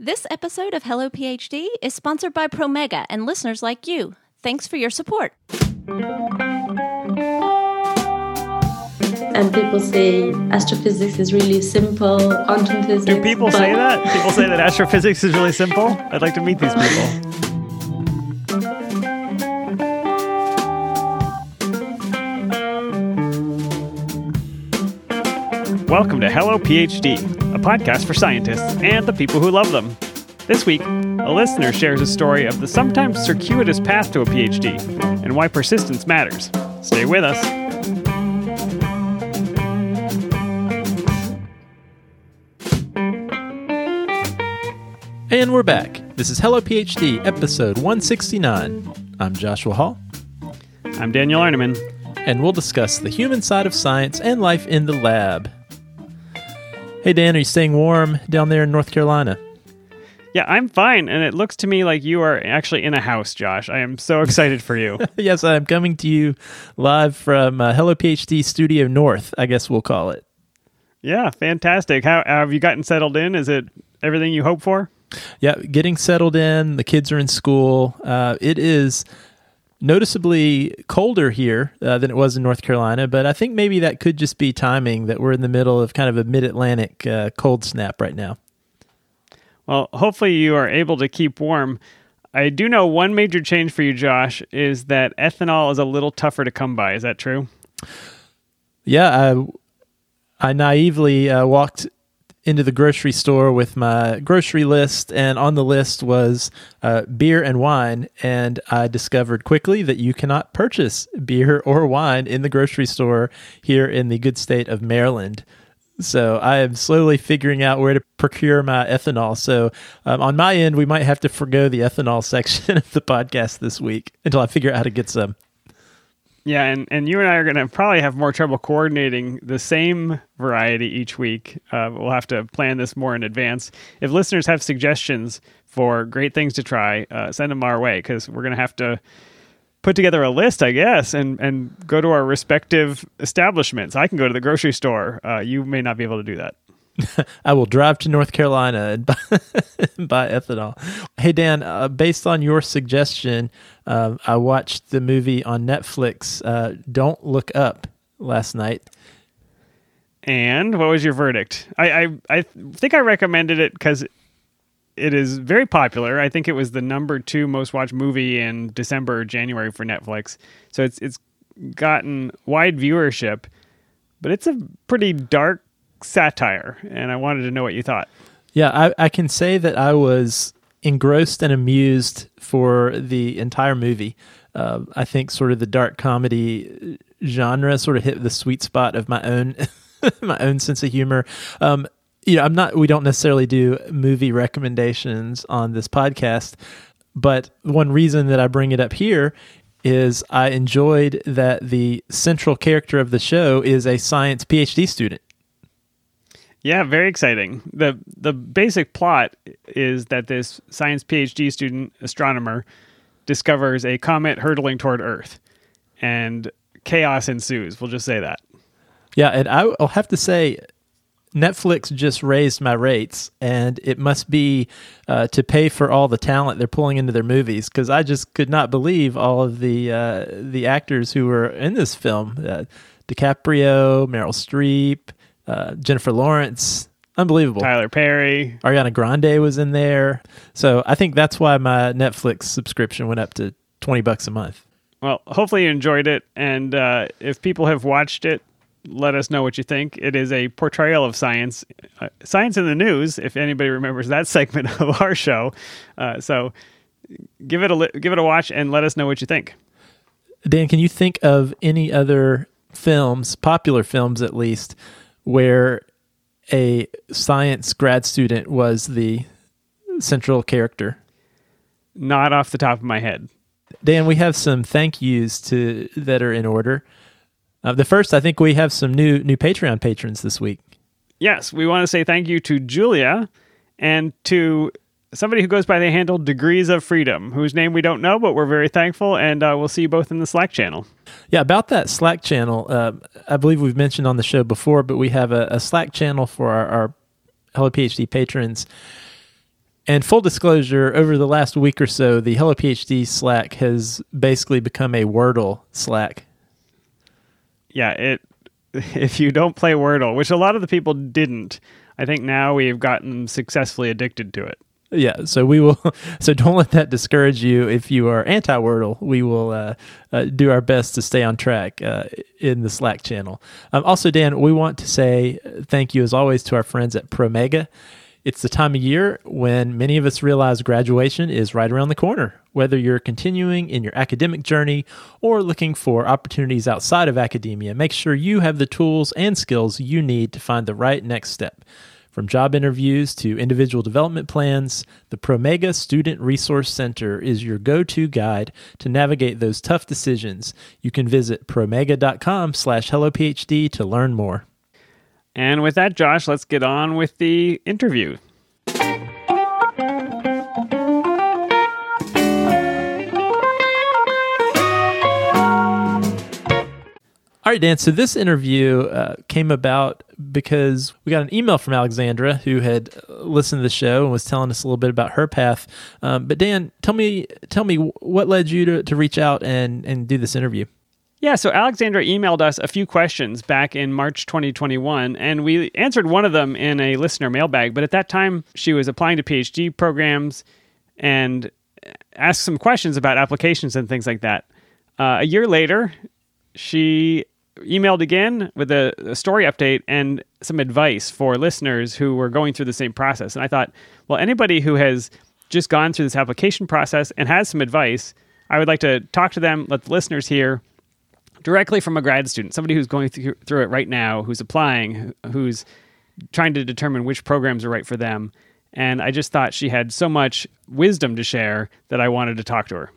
This episode of Hello PhD is sponsored by Promega and listeners like you. Thanks for your support. And people say astrophysics is really simple, quantum physics. Do people say that? People say that astrophysics is really simple? I'd like to meet these people. Welcome to Hello PhD, a podcast for scientists and the people who love them. This week, a listener shares a story of the sometimes circuitous path to a PhD and why persistence matters. Stay with us. And we're back. This is Hello PhD, episode 169. I'm Joshua Hall, I'm Daniel Arneman. and we'll discuss the human side of science and life in the lab. Hey, Dan, are you staying warm down there in North Carolina? Yeah, I'm fine, and it looks to me like you are actually in a house, Josh. I am so excited for you. yes, I'm coming to you live from uh, Hello PhD Studio North, I guess we'll call it. yeah, fantastic. How have you gotten settled in? Is it everything you hope for? Yeah, getting settled in. The kids are in school. Uh, it is noticeably colder here uh, than it was in North Carolina, but I think maybe that could just be timing that we're in the middle of kind of a mid Atlantic uh, cold snap right now. Well, hopefully you are able to keep warm. I do know one major change for you, Josh, is that ethanol is a little tougher to come by. Is that true? Yeah, I, I naively uh, walked into the grocery store with my grocery list, and on the list was uh, beer and wine. And I discovered quickly that you cannot purchase beer or wine in the grocery store here in the good state of Maryland. So I am slowly figuring out where to procure my ethanol. So um, on my end, we might have to forego the ethanol section of the podcast this week until I figure out how to get some. Yeah, and, and you and I are going to probably have more trouble coordinating the same variety each week. Uh, we'll have to plan this more in advance. If listeners have suggestions for great things to try, uh, send them our way because we're going to have to put together a list, I guess, and, and go to our respective establishments. I can go to the grocery store. Uh, you may not be able to do that. I will drive to North Carolina and buy, buy ethanol. Hey, Dan, uh, based on your suggestion, uh, I watched the movie on Netflix, uh, Don't Look Up, last night. And what was your verdict? I I, I think I recommended it because it is very popular. I think it was the number two most watched movie in December or January for Netflix. So it's it's gotten wide viewership, but it's a pretty dark satire, and I wanted to know what you thought. Yeah, I, I can say that I was engrossed and amused for the entire movie. Uh, I think sort of the dark comedy genre sort of hit the sweet spot of my own my own sense of humor. Um, you know, I'm not. We don't necessarily do movie recommendations on this podcast, but one reason that I bring it up here is I enjoyed that the central character of the show is a science PhD student. Yeah, very exciting. the The basic plot is that this science PhD student astronomer discovers a comet hurtling toward Earth, and chaos ensues. We'll just say that. Yeah, and I'll have to say, Netflix just raised my rates, and it must be uh, to pay for all the talent they're pulling into their movies. Because I just could not believe all of the uh, the actors who were in this film: uh, DiCaprio, Meryl Streep, uh, Jennifer Lawrence. Unbelievable. Tyler Perry. Ariana Grande was in there. So I think that's why my Netflix subscription went up to twenty bucks a month. Well, hopefully you enjoyed it, and uh, if people have watched it, let us know what you think. It is a portrayal of science, uh, science in the news. If anybody remembers that segment of our show, uh, so give it a li- give it a watch and let us know what you think. Dan, can you think of any other films, popular films at least, where a science grad student was the central character? Not off the top of my head. Dan, we have some thank yous to that are in order. Uh, the first, I think we have some new new Patreon patrons this week. Yes, we want to say thank you to Julia and to somebody who goes by the handle Degrees of Freedom, whose name we don't know, but we're very thankful, and uh, we'll see you both in the Slack channel. Yeah, about that Slack channel, uh, I believe we've mentioned on the show before, but we have a, a Slack channel for our, our Hello PhD patrons. And full disclosure, over the last week or so, the Hello PhD Slack has basically become a Wordle Slack. Yeah, it. If you don't play Wordle, which a lot of the people didn't, I think now we've gotten successfully addicted to it. Yeah, so we will. So don't let that discourage you. If you are anti Wordle, we will uh, uh, do our best to stay on track uh, in the Slack channel. Um, also, Dan, we want to say thank you as always to our friends at Promega. It's the time of year when many of us realize graduation is right around the corner. Whether you're continuing in your academic journey or looking for opportunities outside of academia, make sure you have the tools and skills you need to find the right next step. From job interviews to individual development plans, the Promega Student Resource Center is your go-to guide to navigate those tough decisions. You can visit promega.com slash hellophd to learn more. And with that, Josh, let's get on with the interview. All right, Dan. So this interview uh, came about because we got an email from Alexandra who had listened to the show and was telling us a little bit about her path. Um, but Dan, tell me, tell me what led you to, to reach out and and do this interview. Yeah, so Alexandra emailed us a few questions back in March 2021, and we answered one of them in a listener mailbag. But at that time, she was applying to PhD programs and asked some questions about applications and things like that. Uh, a year later, she emailed again with a, a, story update and some advice for listeners who were going through the same process. And I thought, well, anybody who has just gone through this application process and has some advice, I would like to talk to them, let the listeners hear directly from a grad student, somebody who's going through, through it right now, who's applying, who's trying to determine which programs are right for them. And I just thought she had so much wisdom to share that I wanted to talk to her.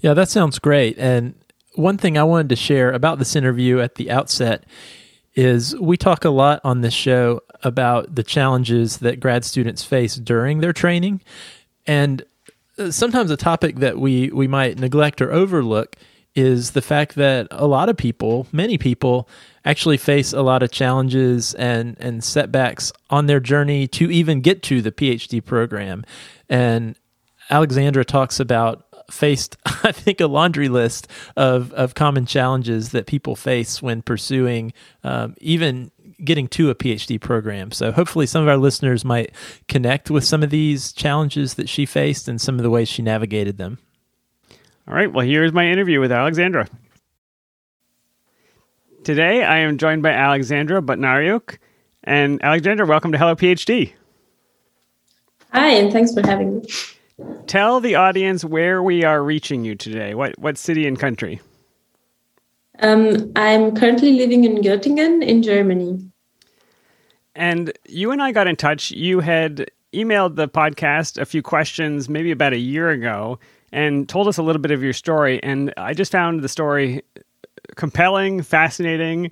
Yeah, that sounds great. And one thing I wanted to share about this interview at the outset is we talk a lot on this show about the challenges that grad students face during their training. And uh, sometimes a topic that we, we might neglect or overlook is the fact that a lot of people, many people, actually face a lot of challenges and, and setbacks on their journey to even get to the PhD program. And Alexandra talks about faced, I think, a laundry list of, of common challenges that people face when pursuing um, even getting to a PhD program. So hopefully, some of our listeners might connect with some of these challenges that she faced and some of the ways she navigated them. All right, well, here's my interview with Alexandra. Today, I am joined by Alexandra Butnariuk. And Alexandra, welcome to Hello PhD. Hi, and thanks for having me. Tell the audience where we are reaching you today. What what city and country? Um, I'm currently living in Göttingen in Germany. And you and I got in touch. You had emailed the podcast a few questions, maybe about a year ago, and told us a little bit of your story. And I just found the story compelling, fascinating,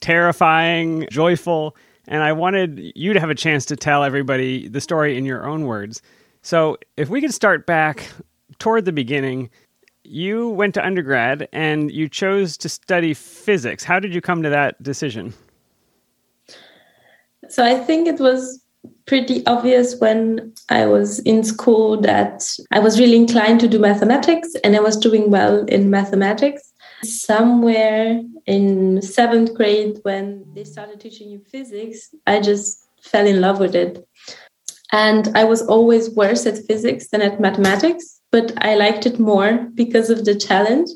terrifying, joyful. And I wanted you to have a chance to tell everybody the story in your own words. So, if we could start back toward the beginning, you went to undergrad and you chose to study physics. How did you come to that decision? So, I think it was pretty obvious when I was in school that I was really inclined to do mathematics and I was doing well in mathematics. Somewhere in seventh grade, when they started teaching you physics, I just fell in love with it. And I was always worse at physics than at mathematics, but I liked it more because of the challenge.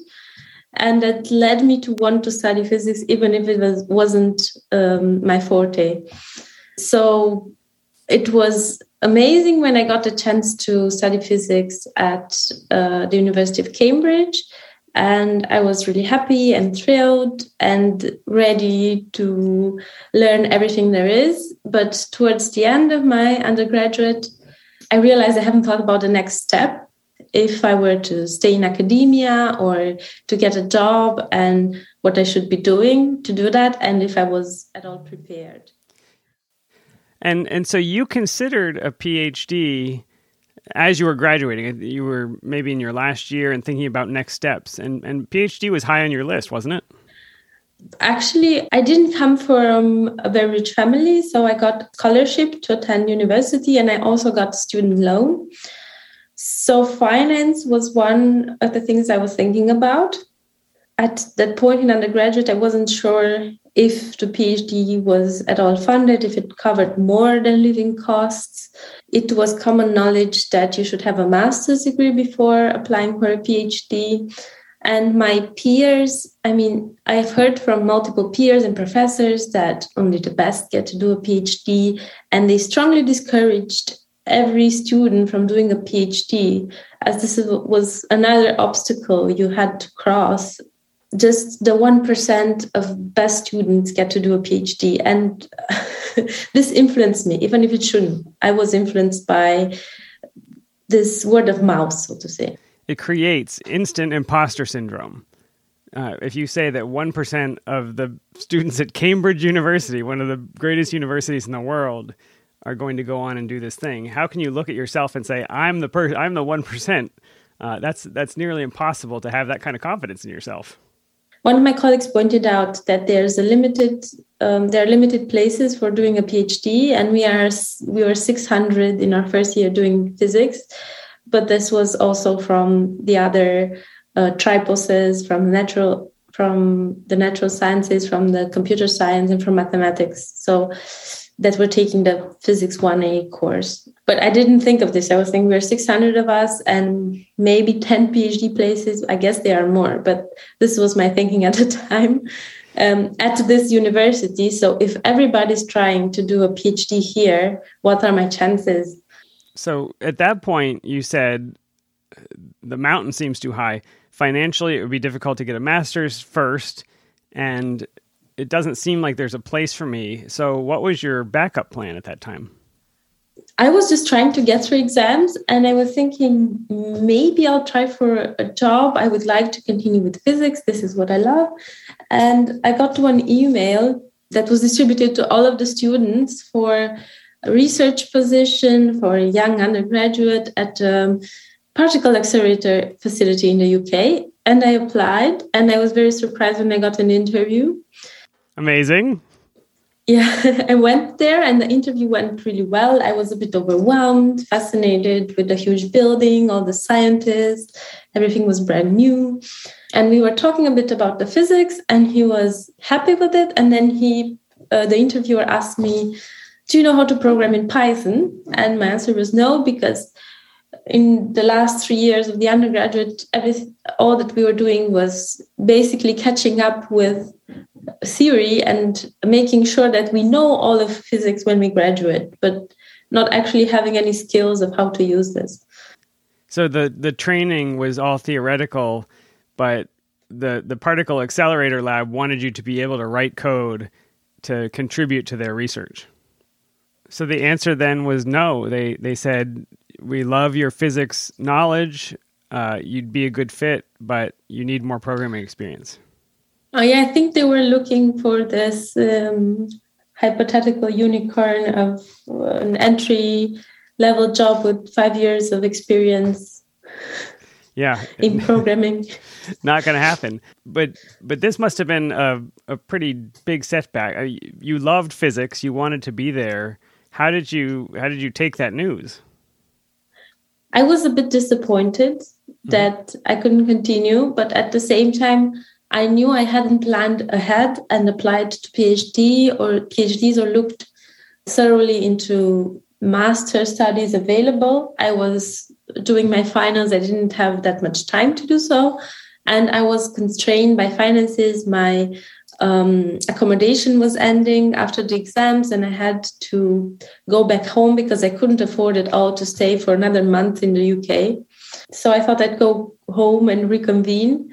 And that led me to want to study physics, even if it was, wasn't um, my forte. So it was amazing when I got the chance to study physics at uh, the University of Cambridge. And I was really happy and thrilled and ready to learn everything there is. But towards the end of my undergraduate, I realized I haven't thought about the next step. If I were to stay in academia or to get a job and what I should be doing to do that, and if I was at all prepared. And and so you considered a PhD as you were graduating. Uh, you were maybe in your last year and thinking about next steps. And and PhD was high on your list, wasn't it? Actually, I didn't come from a very rich family, so I got scholarship to attend university and I also got student loan. So finance was one of the things I was thinking about. At that point in undergraduate, I wasn't sure if the PhD was at all funded, if it covered more than living costs. It was common knowledge that you should have a master's degree before applying for a PhD. And my peers, I mean, I've heard from multiple peers and professors that only the best get to do a PhD, and they strongly discouraged every student from doing a PhD, as this was another obstacle you had to cross just the 1% of best students get to do a PhD. And this influenced me, even if it shouldn't. I was influenced by this word of mouth, so to say. It creates instant imposter syndrome. Uh, if you say that 1% of the students at Cambridge University, one of the greatest universities in the world, are going to go on and do this thing, how can you look at yourself and say, I'm the I'm the 1%? Uh, that's, that's nearly impossible to have that kind of confidence in yourself. One of my colleagues pointed out that there's a limited, um, there are limited places for doing a PhD, and we are we were 600 in our first year doing physics, but this was also from the other uh, triposes, from natural from the natural sciences, from the computer science, and from mathematics. So that we're taking the physics 1A course. But I didn't think of this. I was thinking we're 600 of us and maybe 10 PhD places. I guess there are more, but this was my thinking at the time. Um, at this university. So, if everybody's trying to do a PhD here, what are my chances? So, at that point, you said the mountain seems too high. Financially, it would be difficult to get a master's first. And it doesn't seem like there's a place for me. So, what was your backup plan at that time? I was just trying to get through exams and I was thinking maybe I'll try for a job. I would like to continue with physics. This is what I love. And I got one email that was distributed to all of the students for a research position for a young undergraduate at a particle accelerator facility in the UK. And I applied and I was very surprised when I got an interview. Amazing. Yeah, I went there and the interview went really well. I was a bit overwhelmed, fascinated with the huge building, all the scientists, everything was brand new. And we were talking a bit about the physics, and he was happy with it. And then he, uh, the interviewer asked me, Do you know how to program in Python? And my answer was no, because in the last three years of the undergraduate, everything, all that we were doing was basically catching up with theory and making sure that we know all of physics when we graduate, but not actually having any skills of how to use this. So the the training was all theoretical, but the the particle accelerator lab wanted you to be able to write code to contribute to their research. So the answer then was no. They they said we love your physics knowledge. Uh, you'd be a good fit, but you need more programming experience. Oh yeah, I think they were looking for this um, hypothetical unicorn of uh, an entry level job with five years of experience. Yeah, in programming. Not going to happen. But but this must have been a a pretty big setback. You loved physics. You wanted to be there. How did you how did you take that news? I was a bit disappointed mm-hmm. that I couldn't continue, but at the same time, I knew I hadn't planned ahead and applied to PhD or PhDs or looked thoroughly into master studies available. I was doing my finals. I didn't have that much time to do so. And I was constrained by finances. My um, accommodation was ending after the exams, and I had to go back home because I couldn't afford at all to stay for another month in the UK. So I thought I'd go home and reconvene.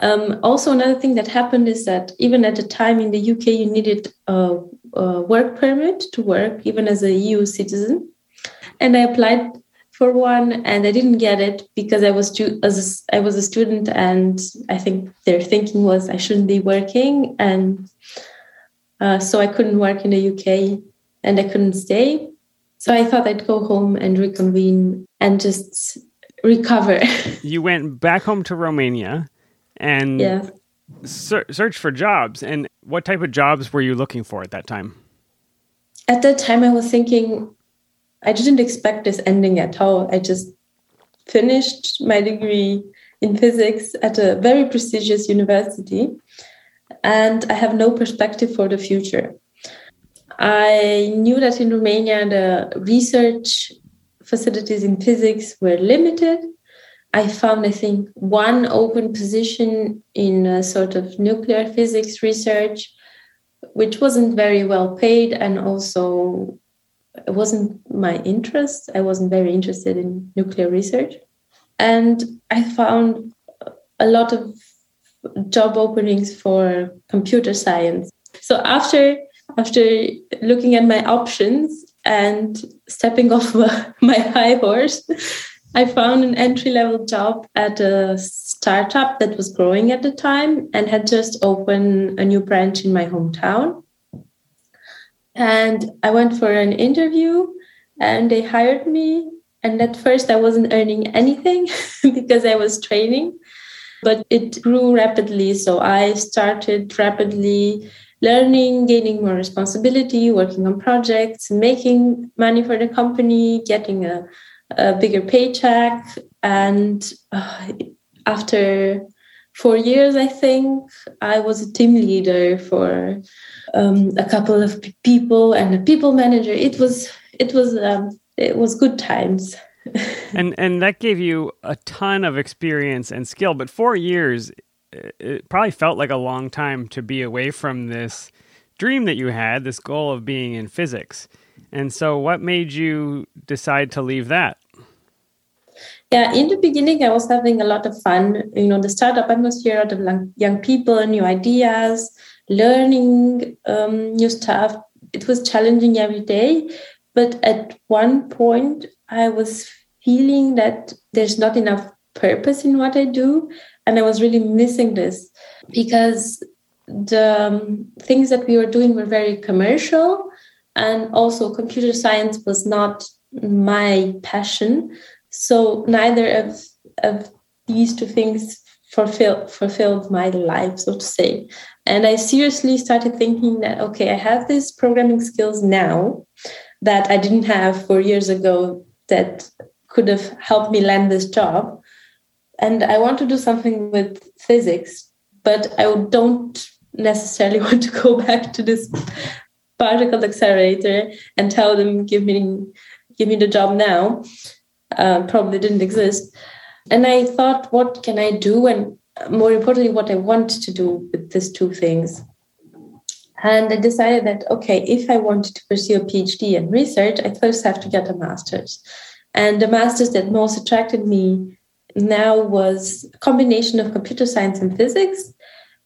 Um, also, another thing that happened is that even at the time in the UK, you needed a, a work permit to work, even as a EU citizen. And I applied for one, and I didn't get it because I was stu- as a, I was a student, and I think their thinking was I shouldn't be working, and uh, so I couldn't work in the UK, and I couldn't stay. So I thought I'd go home and reconvene and just recover. you went back home to Romania and yeah. ser- search for jobs. And what type of jobs were you looking for at that time? At that time, I was thinking, I didn't expect this ending at all. I just finished my degree in physics at a very prestigious university, and I have no perspective for the future. I knew that in Romania, the research facilities in physics were limited. I found, I think, one open position in sort of nuclear physics research, which wasn't very well paid and also it wasn't my interest. I wasn't very interested in nuclear research. And I found a lot of job openings for computer science. So after after looking at my options and stepping off my high horse, I found an entry level job at a startup that was growing at the time and had just opened a new branch in my hometown. And I went for an interview and they hired me. And at first, I wasn't earning anything because I was training, but it grew rapidly. So I started rapidly learning, gaining more responsibility, working on projects, making money for the company, getting a, a bigger paycheck. And uh, after four years, I think, I was a team leader for um, a couple of people and a people manager. It was it was um, it was good times. and and that gave you a ton of experience and skill. But four years, it probably felt like a long time to be away from this dream that you had, this goal of being in physics. And so, what made you decide to leave that? Yeah, in the beginning, I was having a lot of fun. You know, the startup atmosphere, of young people, new ideas, learning um, new stuff. It was challenging every day. But at one point, I was feeling that there's not enough purpose in what I do. And I was really missing this because the um, things that we were doing were very commercial. And also, computer science was not my passion. So, neither of, of these two things fulfilled fulfilled my life, so to say. And I seriously started thinking that okay, I have these programming skills now that I didn't have four years ago that could have helped me land this job. And I want to do something with physics, but I don't necessarily want to go back to this particle accelerator and tell them give me give me the job now. Uh, probably didn't exist. And I thought, what can I do? And more importantly, what I want to do with these two things. And I decided that, okay, if I wanted to pursue a PhD in research, I first have to get a master's. And the master's that most attracted me now was a combination of computer science and physics.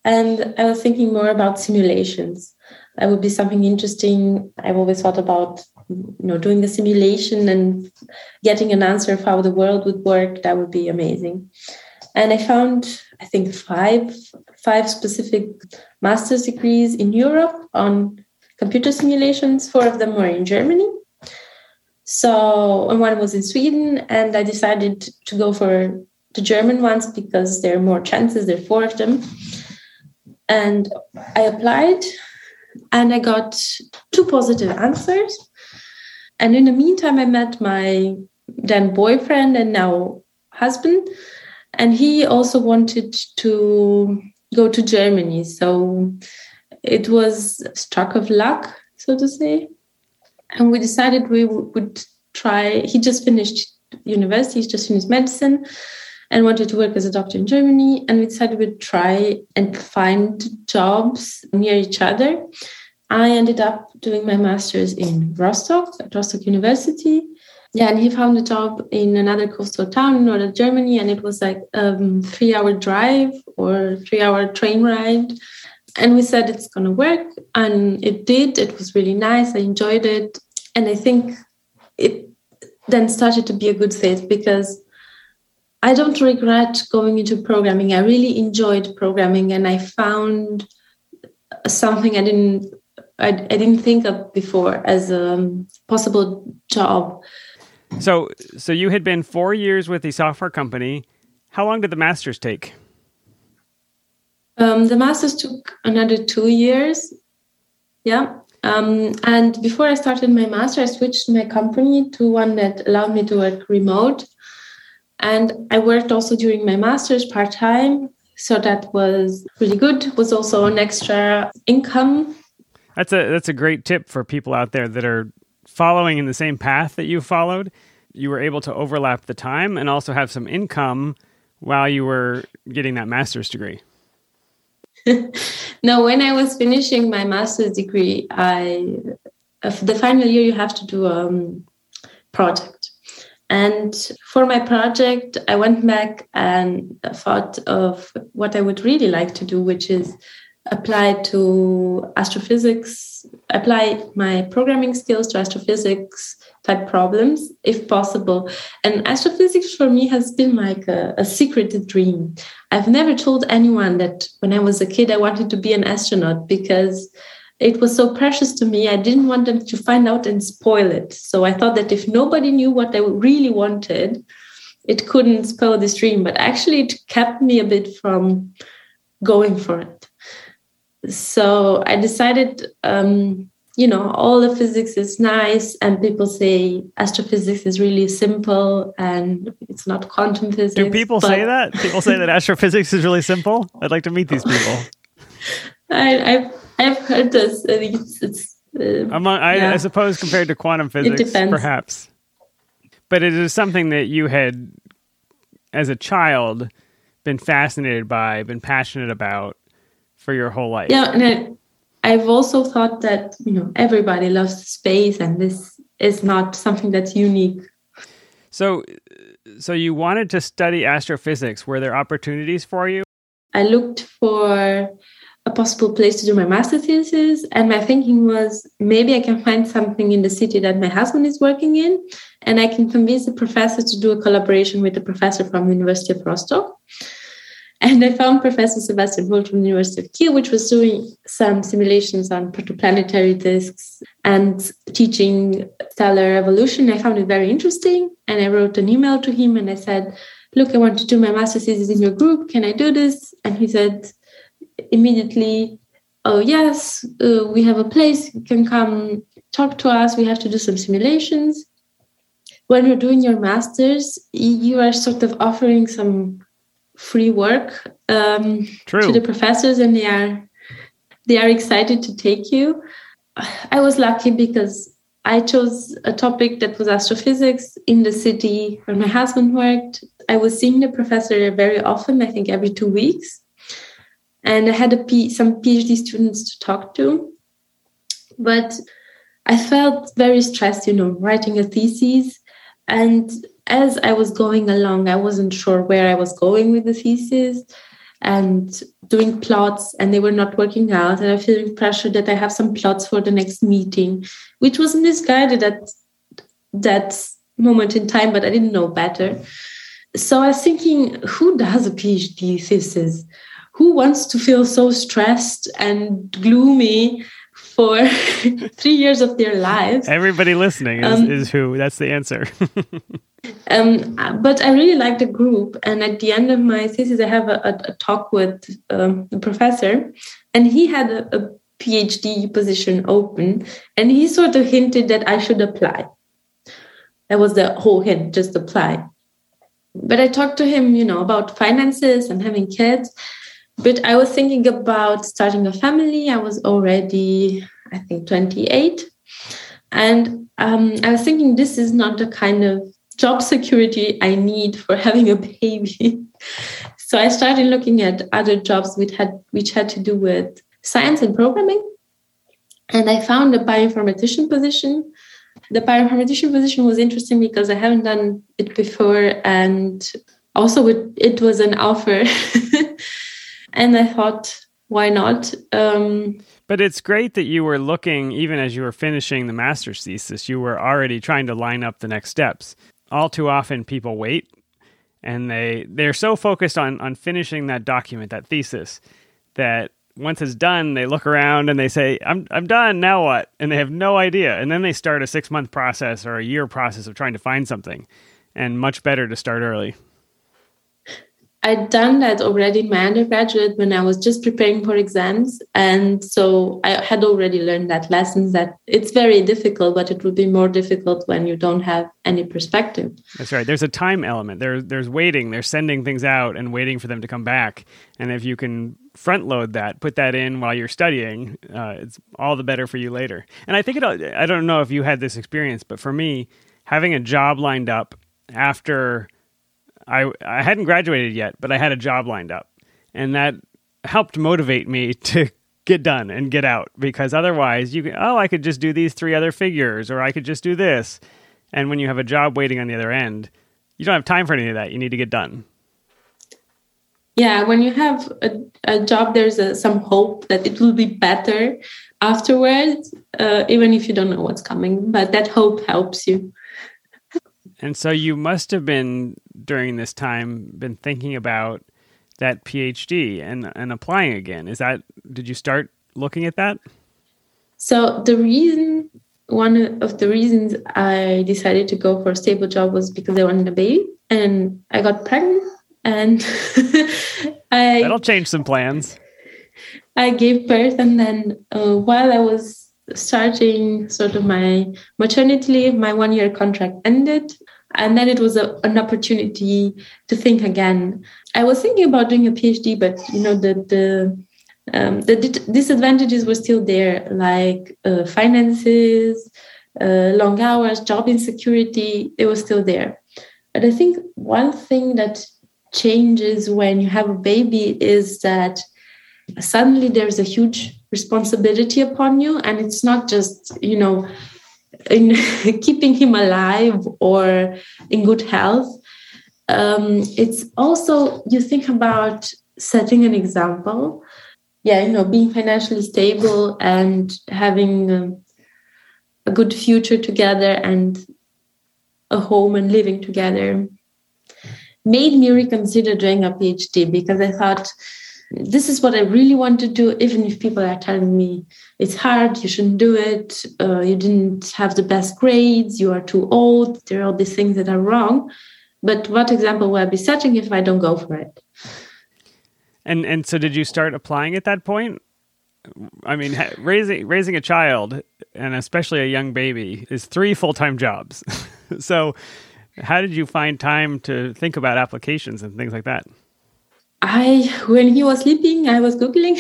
And I was thinking more about simulations. That would be something interesting. I've always thought about you know doing a simulation and getting an answer of how the world would work. That would be amazing. And i found i think five five specific master's degrees in europe on computer simulations. Four of them were in germany. So and one was in sweden. And i decided to go for the german ones because there are more chances there are four of them. And i applied and i got two positive answers and in the meantime, I met my then boyfriend and now husband, and he also wanted to go to Germany. So it was a stroke of luck, so to say. And we decided we would try. He just finished university, he's just finished medicine and wanted to work as a doctor in Germany. And we decided we'd try and find jobs near each other. I ended up doing my master's in Rostock at Rostock University. Yeah, and he found a job in another coastal town in northern Germany, and it was like a um, three-hour drive or three-hour train ride. And we said it's going to work, and it did. It was really nice. I enjoyed it, and I think it then started to be a good fit because I don't regret going into programming. I really enjoyed programming, and I found something I didn't I, I didn't think of before as a possible job. So, so you had been four years with the software company. How long did the masters take? Um, the master's took another two years. Yeah. Um, and before I started my master, I switched my company to one that allowed me to work remote. And I worked also during my master's part time. So that was really good. It was also an extra income. That's a that's a great tip for people out there that are following in the same path that you followed. You were able to overlap the time and also have some income while you were getting that master's degree. no, when I was finishing my master's degree, I the final year you have to do a um, project. And for my project, I went back and thought of what I would really like to do, which is apply to astrophysics, apply my programming skills to astrophysics type problems if possible. And astrophysics for me has been like a, a secret dream. I've never told anyone that when I was a kid I wanted to be an astronaut because it was so precious to me. I didn't want them to find out and spoil it. So I thought that if nobody knew what I really wanted, it couldn't spoil this dream. But actually, it kept me a bit from going for it. So I decided um, you know all the physics is nice and people say astrophysics is really simple and it's not quantum physics do people but... say that people say that astrophysics is really simple i'd like to meet these people I, have I've heard this it's, it's uh, Among, I, yeah. I suppose compared to quantum physics perhaps but it is something that you had as a child been fascinated by been passionate about for your whole life yeah and I, I've also thought that you know everybody loves space, and this is not something that's unique. So, so you wanted to study astrophysics. Were there opportunities for you? I looked for a possible place to do my master thesis, and my thinking was maybe I can find something in the city that my husband is working in, and I can convince the professor to do a collaboration with the professor from the University of Rostock. And I found Professor Sebastian Hult from the University of Kiel, which was doing some simulations on protoplanetary disks and teaching stellar evolution. I found it very interesting. And I wrote an email to him and I said, Look, I want to do my master's thesis in your group. Can I do this? And he said immediately, Oh, yes, uh, we have a place. You can come talk to us. We have to do some simulations. When you're doing your master's, you are sort of offering some free work um, to the professors, and they are they are excited to take you. I was lucky because I chose a topic that was astrophysics in the city where my husband worked. I was seeing the professor very often, I think every two weeks. And I had some PhD students to talk to. But I felt very stressed, you know, writing a thesis. And as I was going along, I wasn't sure where I was going with the thesis and doing plots, and they were not working out. And I feeling pressure that I have some plots for the next meeting, which was misguided at that moment in time, but I didn't know better. So I was thinking, who does a PhD thesis? Who wants to feel so stressed and gloomy for three years of their lives? Everybody listening is, um, is who. That's the answer. Um, but I really like the group. And at the end of my thesis, I have a, a, a talk with um, the professor, and he had a, a PhD position open, and he sort of hinted that I should apply. That was the whole hint, just apply. But I talked to him, you know, about finances and having kids. But I was thinking about starting a family. I was already, I think, 28. And um, I was thinking this is not the kind of job security I need for having a baby. so I started looking at other jobs which had which had to do with science and programming. And I found a bioinformatician position. The bioinformatician position was interesting because I haven't done it before and also it, it was an offer. and I thought, why not? Um, but it's great that you were looking, even as you were finishing the master's thesis, you were already trying to line up the next steps. All too often people wait and they they're so focused on on finishing that document that thesis that once it's done they look around and they say i'm i'm done now what? And they have no idea. And then they start a 6 month process or a year process of trying to find something and much better to start early I'd done that already in my undergraduate when I was just preparing for exams. And so I had already learned that lesson that it's very difficult, but it will be more difficult when you don't have any perspective. That's right. There's a time element. There, there's waiting. They're sending things out and waiting for them to come back. And if you can front load that, put that in while you're studying, uh, it's all the better for you later. And I think it, I don't know if you had this experience, but for me, having a job lined up after I I hadn't graduated yet, but I had a job lined up, and that helped motivate me to get done and get out because otherwise you can, oh I could just do these three other figures or I could just do this, and when you have a job waiting on the other end, you don't have time for any of that. You need to get done. Yeah, when you have a, a job, there's a, some hope that it will be better afterwards, uh, even if you don't know what's coming. But that hope helps you. And so you must have been during this time been thinking about that PhD and and applying again. Is that did you start looking at that? So the reason one of the reasons I decided to go for a stable job was because I wanted a baby and I got pregnant and I That'll change some plans. I gave birth and then uh, while I was starting sort of my maternity leave, my one year contract ended and then it was a, an opportunity to think again. I was thinking about doing a phd but you know the the um, the disadvantages were still there like uh, finances uh, long hours job insecurity it was still there. But i think one thing that changes when you have a baby is that suddenly there's a huge responsibility upon you and it's not just you know in keeping him alive or in good health. Um, it's also you think about setting an example. Yeah, you know, being financially stable and having um, a good future together and a home and living together made me reconsider doing a PhD because I thought this is what I really want to do, even if people are telling me it's hard, you shouldn't do it, uh, you didn't have the best grades, you are too old, there are all these things that are wrong. But what example will I be setting if I don't go for it? And and so did you start applying at that point? I mean, raising raising a child and especially a young baby is three full time jobs. so, how did you find time to think about applications and things like that? I, when he was sleeping, I was Googling.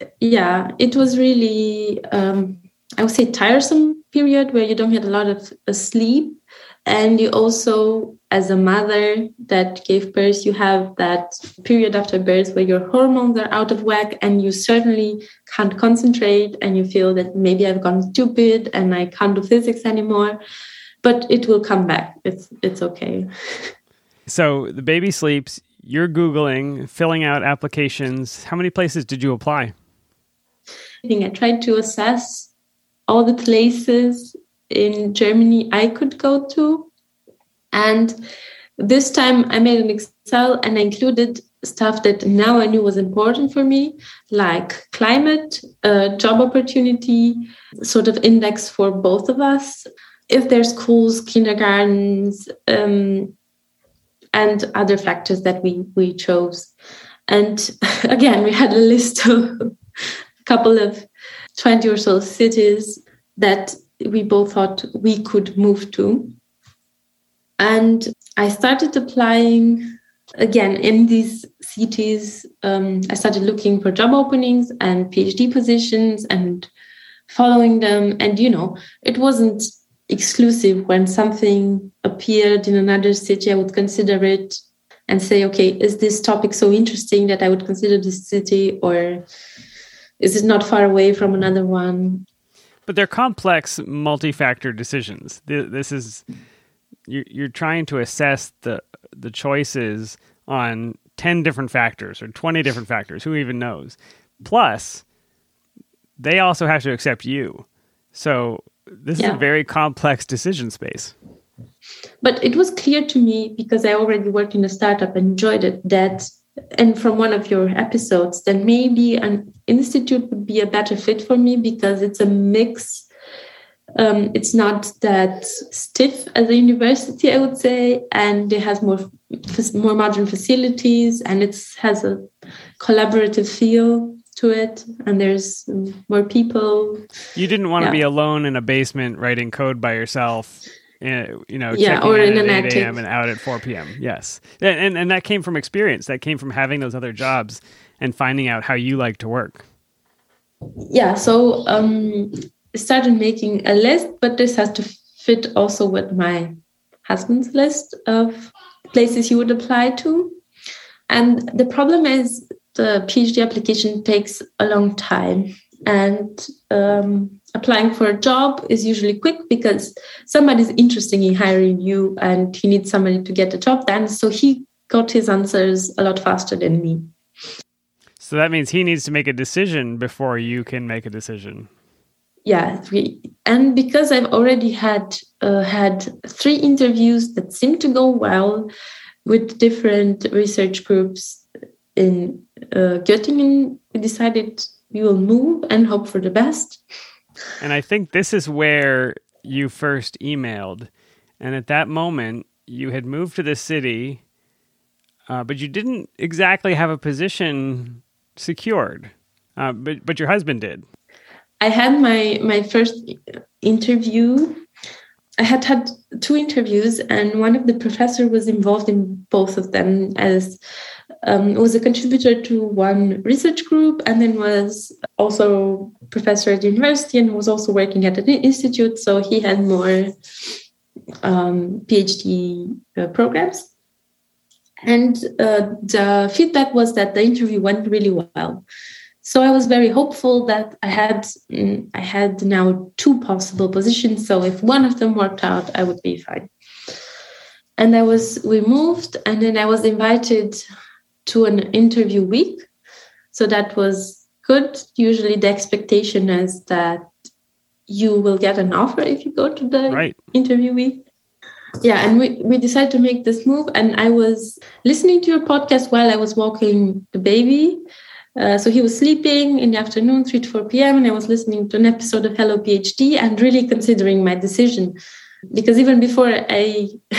yeah, it was really, um, I would say, tiresome period where you don't get a lot of uh, sleep. And you also, as a mother that gave birth, you have that period after birth where your hormones are out of whack and you certainly can't concentrate and you feel that maybe I've gone stupid and I can't do physics anymore. But it will come back. It's it's okay. So the baby sleeps, you're Googling, filling out applications. How many places did you apply? I think I tried to assess all the places in Germany I could go to. And this time I made an Excel and I included stuff that now I knew was important for me, like climate, uh, job opportunity, sort of index for both of us. If there's schools, kindergartens, um, and other factors that we we chose. And again, we had a list of a couple of 20 or so cities that we both thought we could move to. And I started applying again in these cities. Um, I started looking for job openings and PhD positions and following them. And, you know, it wasn't exclusive when something appeared in another city i would consider it and say okay is this topic so interesting that i would consider this city or is it not far away from another one? But they're complex multi-factor decisions. This is you're trying to assess the the choices on 10 different factors or 20 different factors who even knows? Plus they also have to accept you. So this yeah. is a very complex decision space. But it was clear to me because I already worked in a startup and enjoyed it that, and from one of your episodes, that maybe an institute would be a better fit for me because it's a mix Um, it's not that stiff as a university, I would say, and it has more more modern facilities, and it has a collaborative feel to it and there's more people. You didn't want yeah. to be alone in a basement writing code by yourself eh, you know yeah or in an at 8 a.m and out at 4 p.m yes. And, and and that came from experience that came from having those other jobs and finding out how you like to work. Yeah so um I started making a list but this has to fit also with my husband's list of places he would apply to. And the problem is the PhD application takes a long time, and um, applying for a job is usually quick because somebody's interested in hiring you, and he needs somebody to get the job done. So he got his answers a lot faster than me. So that means he needs to make a decision before you can make a decision. Yeah. And because I've already had uh, had three interviews that seemed to go well with different research groups in uh, Göttingen, we decided we will move and hope for the best. And I think this is where you first emailed. And at that moment, you had moved to the city, uh, but you didn't exactly have a position secured. Uh, but but your husband did. I had my my first interview. I had had two interviews, and one of the professor was involved in both of them as um, was a contributor to one research group and then was also professor at the university and was also working at an institute. So he had more um, PhD uh, programs. And uh, the feedback was that the interview went really well. So I was very hopeful that I had mm, I had now two possible positions. So if one of them worked out, I would be fine. And I was we moved, and then I was invited to an interview week. So that was good. Usually the expectation is that you will get an offer if you go to the right. interview week. Yeah, and we, we decided to make this move. And I was listening to your podcast while I was walking the baby. Uh, so he was sleeping in the afternoon, 3 to 4 p.m., and I was listening to an episode of Hello PhD and really considering my decision. Because even before I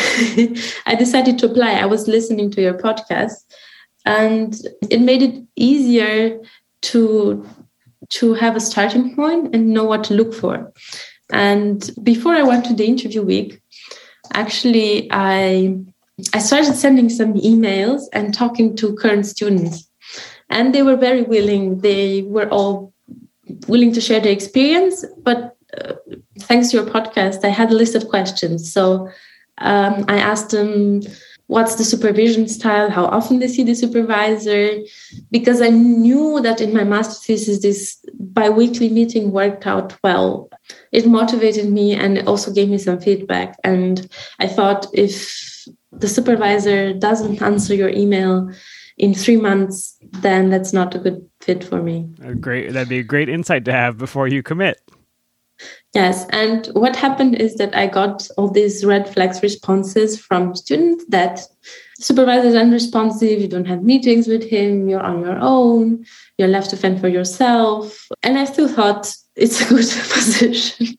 I decided to apply, I was listening to your podcast and it made it easier to to have a starting point and know what to look for and before i went to the interview week actually i i started sending some emails and talking to current students and they were very willing. They were all willing to share their experience but uh, thanks to your podcast i had a list of questions. So um, i asked them what's the supervision style? How often they see the supervisor? Because i knew that in my master thesis this biweekly meeting worked out well. It motivated me and it also gave me some feedback. And i thought if the supervisor doesn't answer your email in three months then that's not a good fit for me a great that'd be a great insight to have before you commit Yes, and what happened is that I got all these red flags responses from students that supervisor is unresponsive, you don't have meetings with him, you're on your own, you're left to fend for yourself. And I still thought it's a good position.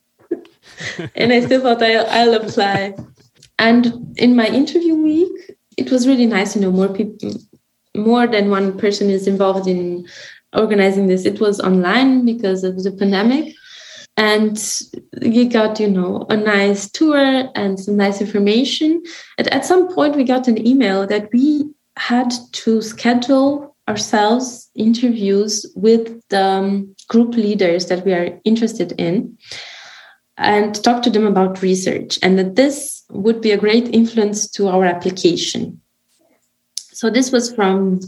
and I still thought I'll, I'll apply. And in my interview week, it was really nice, you know, more people, more than one person is involved in organizing this. It was online because of the pandemic. And we got you know a nice tour and some nice information. And at some point we got an email that we had to schedule ourselves interviews with the um, group leaders that we are interested in and talk to them about research. And that this would be a great influence to our application so this was from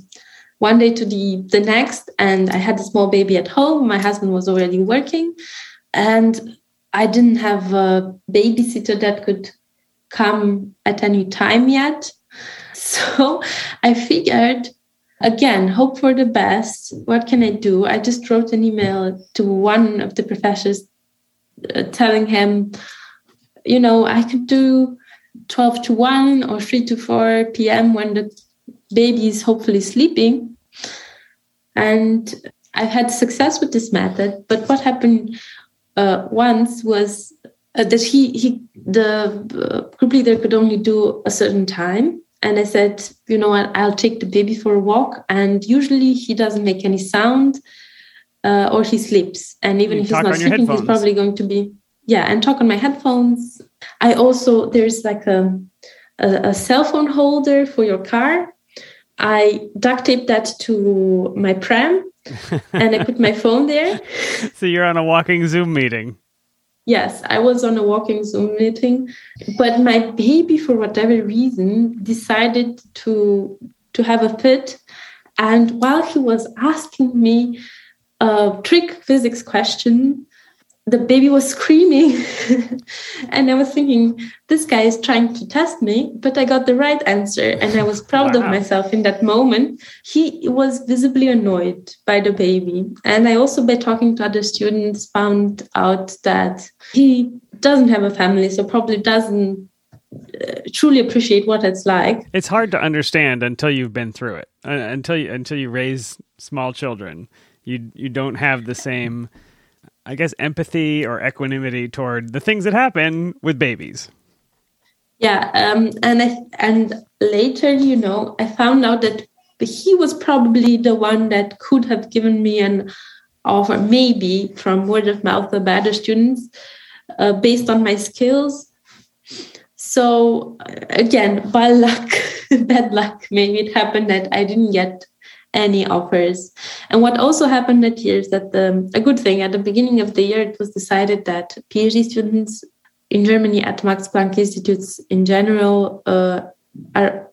one day to the, the next and i had a small baby at home my husband was already working and I didn't have a babysitter that could come at any time yet. So I figured, again, hope for the best. What can I do? I just wrote an email to one of the professors uh, telling him, you know, I could do 12 to 1 or 3 to 4 p.m. when the baby is hopefully sleeping. And I've had success with this method. But what happened uh, once was uh, that he he the uh, group leader could only do a certain time. And i said you know what? I'll take the baby for a walk. And usually he doesn't make any sound uh, or he sleeps. And even You if he's not sleeping he's probably going to be yeah and talk on my headphones. I also there's like a a, a cell phone holder for your car i duct taped that to my pram and i put my phone there So you're on a walking Zoom meeting. Yes, I was on a walking Zoom meeting, but my baby, for whatever reason, decided to to have a fit. And while he was asking me a trick physics question, the baby was screaming, and I was thinking, this guy is trying to test me. But I got the right answer, and I was proud Wow. of myself in that moment. He was visibly annoyed by the baby, and I also, by talking to other students, found out that he doesn't have a family, so probably doesn't uh, truly appreciate what it's like. It's hard to understand until you've been through it. Uh, until you until you raise small children, you you don't have the same, I guess, empathy or equanimity toward the things that happen with babies. Yeah, um, and I, and later, you know, I found out that he was probably the one that could have given me an offer, maybe from word of mouth of other students, uh, based on my skills. So again, by luck, bad luck, maybe it happened that I didn't get any offers. And what also happened that year is that the, a good thing at the beginning of the year, it was decided that PhD students in Germany at Max Planck institutes in general uh, are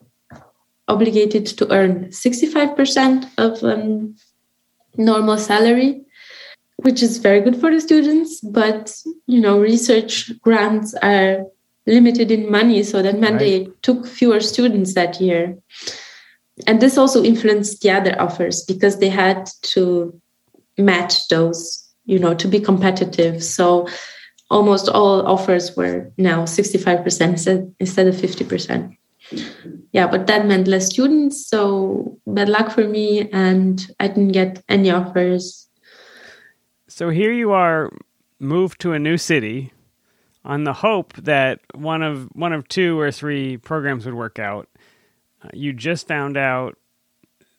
obligated to earn 65% of um, normal salary which is very good for the students but you know research grants are limited in money so that meant they took fewer students that year and this also influenced the other offers because they had to match those you know to be competitive so almost all offers were now 65% instead, of 50%. Yeah, but that meant less students. So bad luck for me. And I didn't get any offers. So here you are, moved to a new city, on the hope that one of one of two or three programs would work out. You just found out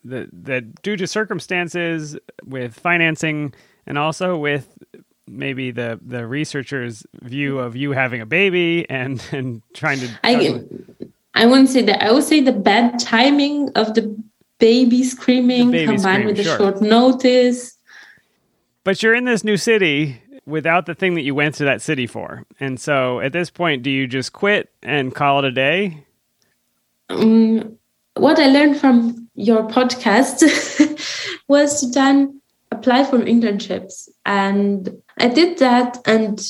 that that due to circumstances with financing and also with maybe the the researchers' view of you having a baby and and trying to. I, I wouldn't say that. I would say the bad timing of the baby screaming The baby combined scream, with the sure. short notice. But you're in this new city without the thing that you went to that city for, and so at this point, do you just quit and call it a day? Um, what I learned from your podcast was to then apply for internships, and I did that, and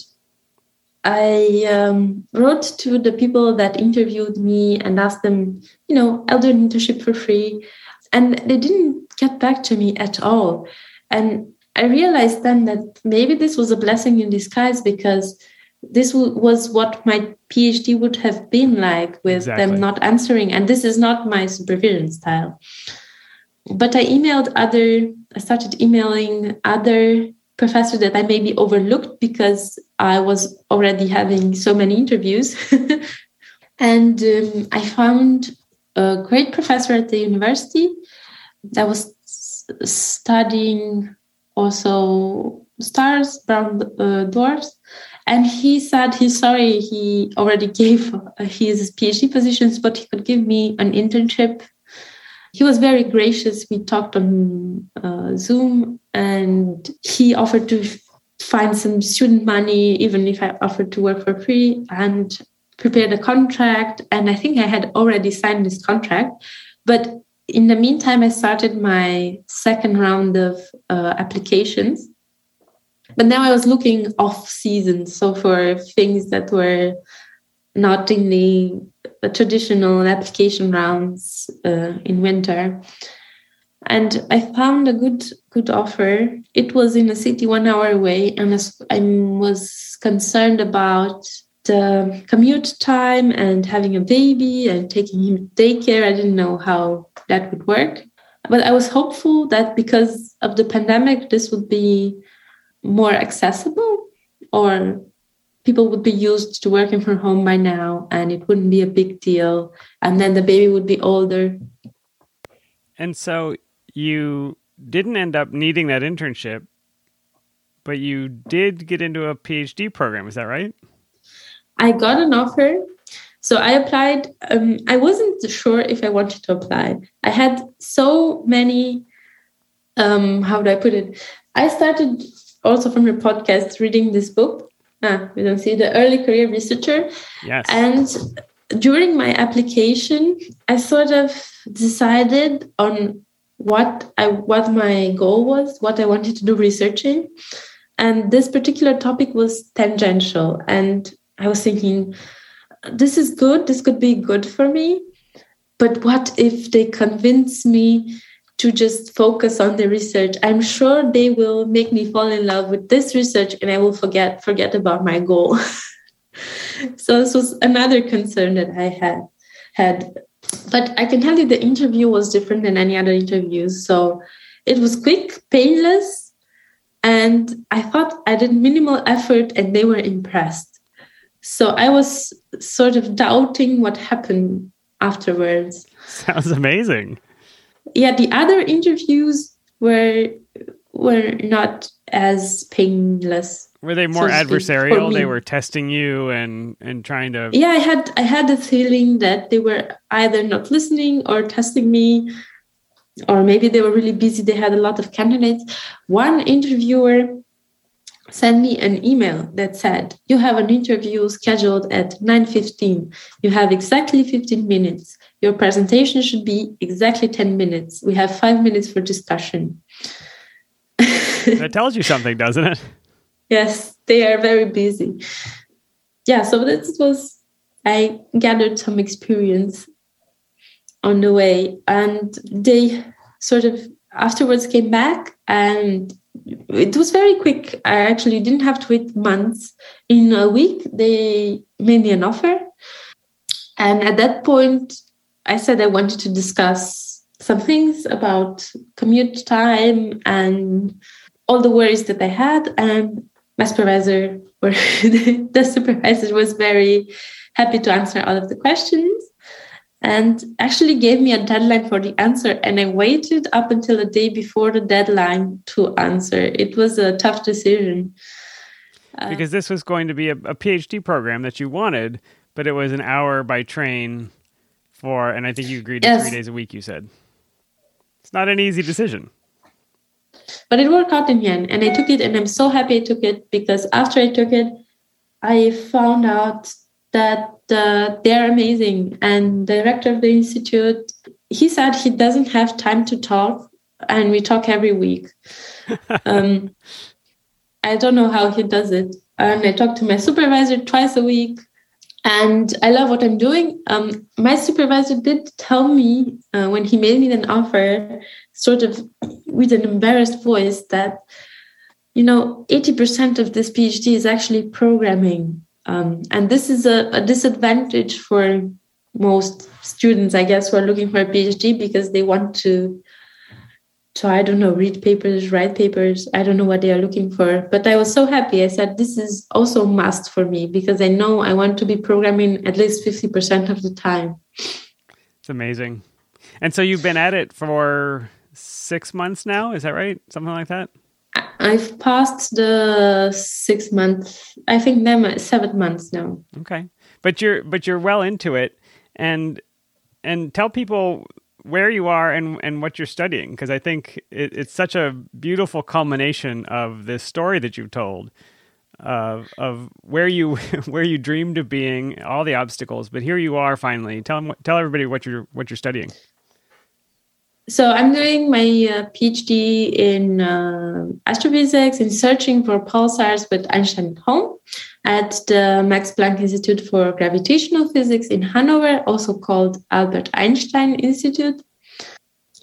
I um, wrote to the people that interviewed me and asked them, you know, I'll do an internship for free, and they didn't get back to me at all, and I realized then that maybe this was a blessing in disguise because this was what my PhD would have been like with Exactly. them not answering. And this is not my supervision style. But I emailed other, I started emailing other professors that I maybe overlooked because I was already having so many interviews. and um, I found a great professor at the university that was studying also stars, brown uh, dwarfs. And he said he's sorry he already gave his PhD positions, but he could give me an internship. He was very gracious. We talked on uh, Zoom, and he offered to find some student money, even if I offered to work for free, and prepared a contract. And I think I had already signed this contract. But in the meantime, I started my second round of uh, applications. But now I was looking off season, so for things that were not in the uh, traditional application rounds uh, in winter. And I found a good good offer. It was in a city one hour away, and I was concerned about the commute time and having a baby and taking him to daycare. I didn't know how that would work, but I was hopeful that because of the pandemic, this would be more accessible or people would be used to working from home by now and it wouldn't be a big deal and then the baby would be older and so you didn't end up needing that internship but you did get into a phd program is that right i got an offer so I applied. Um, I wasn't sure if I wanted to apply. I had so many. Um, how do I put it? I started also from your podcast reading this book. Ah, we don't see the early career researcher. Yes. And during my application, I sort of decided on what I what my goal was, what I wanted to do researching, and this particular topic was tangential. And I was thinking, this is good, this could be good for me. But what if they convince me to just focus on the research? I'm sure they will make me fall in love with this research and I will forget forget about my goal. so this was another concern that I had had. But I can tell you the interview was different than any other interviews. So it was quick, painless, and I thought I did minimal effort and they were impressed. So I was sort of doubting what happened afterwards. Sounds amazing. Yeah, the other interviews were were not as painless. Were they more so adversarial? They were testing you and and trying to Yeah, I had I had the feeling that they were either not listening or testing me or maybe they were really busy they had a lot of candidates. One interviewer send me an email that said you have an interview scheduled at 9.15 you have exactly 15 minutes. Your presentation should be exactly 10 minutes. We have five minutes for discussion. That tells you something doesn't it? Yes they are very busy. Yeah so this was i gathered some experience on the way and they sort of afterwards came back and it was very quick. I actually didn't have to wait months. In a week, they made me an offer. And at that point, I said I wanted to discuss some things about commute time and all the worries that I had. And my supervisor, or the supervisor, was very happy to answer all of the questions and actually gave me a deadline for the answer and i waited up until the day before the deadline to answer. It was a tough decision. Uh, because this was going to be a, a, phd program that you wanted but it was an hour by train for and i think you agreed to yes. three days a week you said. It's not an easy decision. But it worked out in the end and i took it and i'm so happy i took it because after i took it i found out that uh, they're amazing. And the director of the institute, he said he doesn't have time to talk, and we talk every week. um, I don't know how he does it. And I talk to my supervisor twice a week, and I love what I'm doing. Um, my supervisor did tell me uh, when he made me an offer, sort of with an embarrassed voice, that you know, 80% of this PhD is actually programming. Um, and this is a, a, disadvantage for most students, I guess, who are looking for a PhD because they want to, to I don't know, read papers, write papers. I don't know what they are looking for. But I was so happy. I said, this is also must for me because I know I want to be programming at least 50% of the time. It's amazing. And so you've been at it for six months now, is that right? Something like that? I've passed the six months. I think them seven months now. Okay, but you're but you're well into it, and and tell people where you are and and what you're studying because I think it, it's such a beautiful culmination of this story that you've told of of where you where you dreamed of being, all the obstacles, but here you are finally. Tell them, tell everybody what you're what you're studying so I'm doing my uh, PhD in uh, astrophysics in searching for pulsars with Einstein at home at the Max Planck Institute for Gravitational Physics in Hanover, also called Albert Einstein Institute.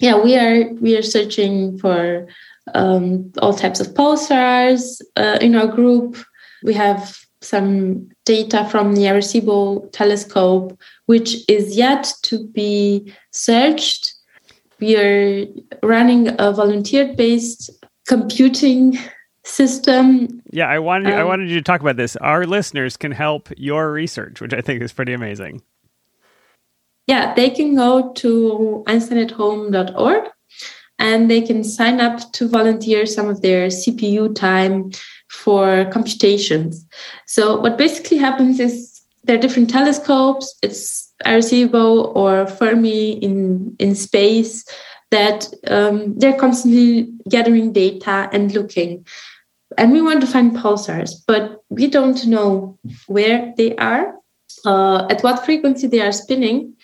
Yeah, we are we are searching for um, all types of pulsars uh, in our group. We have some data from the Arecibo telescope, which is yet to be searched we are running a volunteer based computing system. Yeah, I wanted I Um, wanted you to talk about this. Our listeners can help your research, which I think is pretty amazing. Yeah, they can go to einsteinathome.org and they can sign up to volunteer some of their CPU time for computations. So what basically happens is there are different telescopes. It's Arecibo or Fermi in in space that um, they're constantly gathering data and looking. And we want to find pulsars, but we don't know where they are, uh, at what frequency they are spinning,